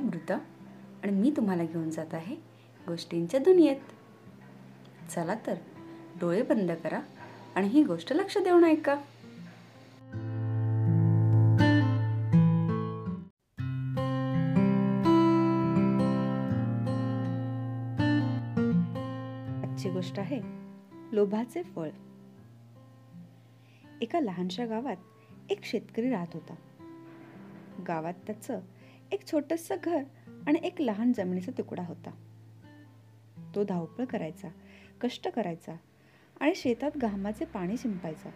अमृता आणि मी तुम्हाला घेऊन जात आहे गोष्टींच्या दुनियेत. चला तर डोळे बंद करा आणि ही गोष्ट लक्ष देऊन ऐका. आजची गोष्ट आहे लोभाचे फळ. एका लहानशा गावात एक शेतकरी राहत होता. गावात त्याचं एक छोटंसं घर आणि एक लहान जमिनीचा तुकडा होता. तो धावपळ करायचा कष्ट करायचा आणि शेतात घामाचे पाणी शिंपायचा.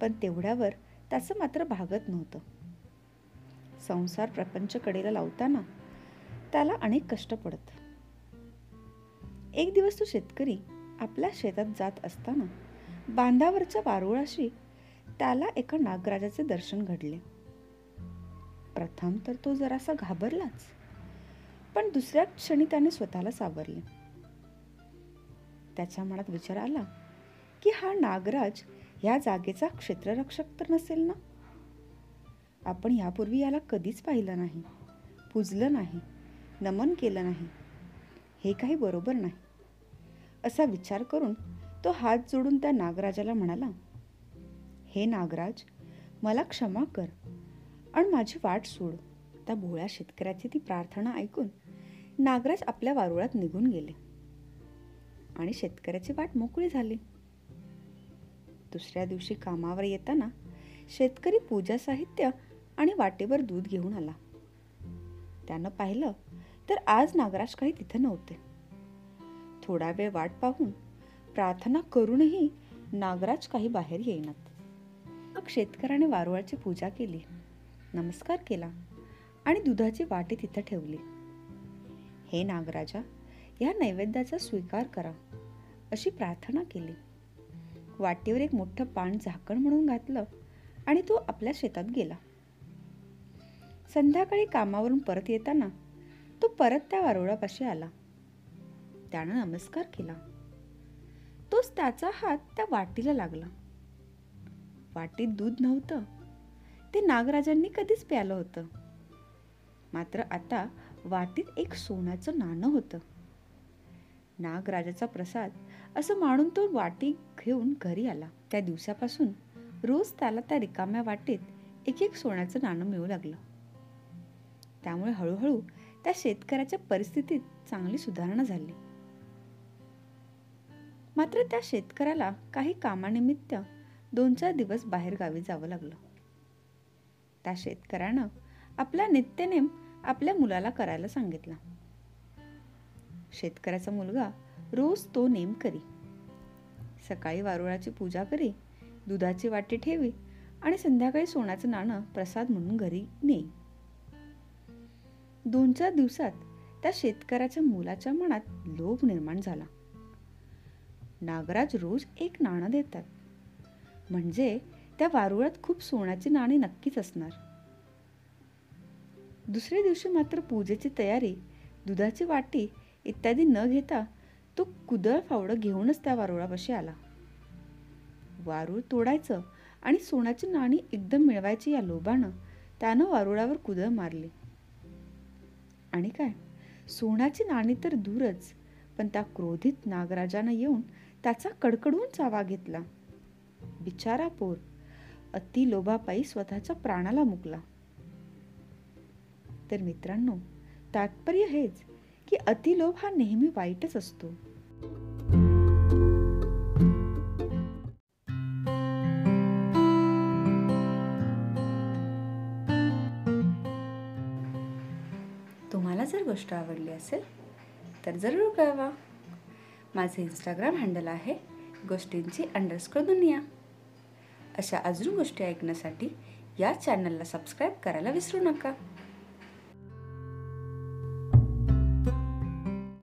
पण तेवढ्यावर त्याचं मात्र भागत नव्हतं. संसार प्रपंच कडेला लावताना त्याला अनेक कष्ट पडत. एक दिवस तो शेतकरी आपल्या शेतात जात असताना बांधावरच्या वारुळाशी त्याला एका नागराजाचे दर्शन घडले. प्रथम तर तो जरासा घाबरलाच. पण दुसऱ्या क्षणी त्याने स्वतःला सावरले. त्याच्या मनात विचार आला की हा नागराज या जागेचा क्षेत्ररक्षक तर नसेल ना? आपण यापूर्वी याला कधीच पाहिलं नाही पुजलं नाही नमन केलं नाही. हे काही बरोबर नाही. असा विचार करून तो हात जोडून त्या नागराजाला म्हणाला हे नागराज मला क्षमा कर. आणि माझी वाट सोड. त्या भोळ्या शेतकऱ्याची ती प्रार्थना ऐकून नागराज आपल्या वारुळात निघून गेले. आणि शेतकऱ्याची वाट मोकळी झाली. दुसऱ्या दिवशी कामावर येताना शेतकरी पूजा साहित्य आणि वाटेवर दूध घेऊन आला. त्यानं पाहिलं तर आज नागराज काही तिथं नव्हते. थोडा वेळ वाट पाहून प्रार्थना करूनही नागराज काही बाहेर येईनात. मग शेतकऱ्याने वारुळाची पूजा केली. नमस्कार केला आणि दुधाची वाटी तिथं ठेवली. हे नागराजा या नैवेद्याचा स्वीकार करा अशी प्रार्थना केली. वाटीवर एक मोठं पान झाकण म्हणून घातलं आणि तो आपल्या शेतात गेला. संध्याकाळी कामावरून परत येताना तो परत त्या वारुळापाशी आला. त्यानं नमस्कार केला. तोच त्याचा हात त्या वाटीला लागला. वाटीत दूध नव्हतं ते नागराजांनी कधीच प्यालं होतं. मात्र आता वाटीत एक सोन्याचं नाणं होतं. नागराजाचा प्रसाद असं मानून तो वाटी घेऊन घरी आला. त्या दिवसापासून रोज त्याला त्या रिकाम्या वाटीत एक एक सोन्याचं नाणं मिळू लागलं. त्यामुळे हळूहळू त्या शेतकऱ्याच्या परिस्थितीत चांगली सुधारणा झाली. मात्र त्या शेतकऱ्याला काही कामानिमित्त दोन चार दिवस बाहेर गावी जावं लागलं. त्या शेतकऱ्यानं आपला नित्यनेम आपल्या मुलाला करायला सांगितला. शेतकऱ्याचा मुलगा रोज तो नेम करी. सकाळी वारुळाची पूजा करी दुधाची वाटी ठेवी आणि संध्याकाळी सोन्याचं नाणं प्रसाद म्हणून घरी नेई. दोन चार दिवसात त्या शेतकऱ्याच्या मुलाच्या मनात लोभ निर्माण झाला. नागराज रोज एक नाणं देतात. म्हणजे त्या वारुळात खूप सोन्याची नाणी नक्कीच असणार. दुसऱ्या दिवशी मात्र पूजेची तयारी दुधाची वाटी इत्यादी न घेता तो कुदळ फावडं घेऊनच त्या वारुळापाशी आला. वारूळ तोडायचं आणि सोन्याची नाणी एकदम मिळवायची या लोभानं त्यानं वारुळावर कुदळ मारली. आणि काय सोन्याची नाणी तर दूरच पण त्या क्रोधित नागराजानं येऊन त्याचा कडकडून चावा घेतला. बिचारा पोर अति लोभापायी स्वतःच्या प्राणाला मुकला. तर मित्रांनो तात्पर्य हेच की अतिलोभ हा नेहमी वाईटच असतो. तुम्हाला जर गोष्ट आवडली असेल तर जरूर कळवा. माझे इंस्टाग्राम हँडल आहे गोष्टींची अंडरस्कोर दुनिया. अशा अजून गोष्टी ऐकण्यासाठी या चॅनलला सबस्क्राईब करायला विसरू नका.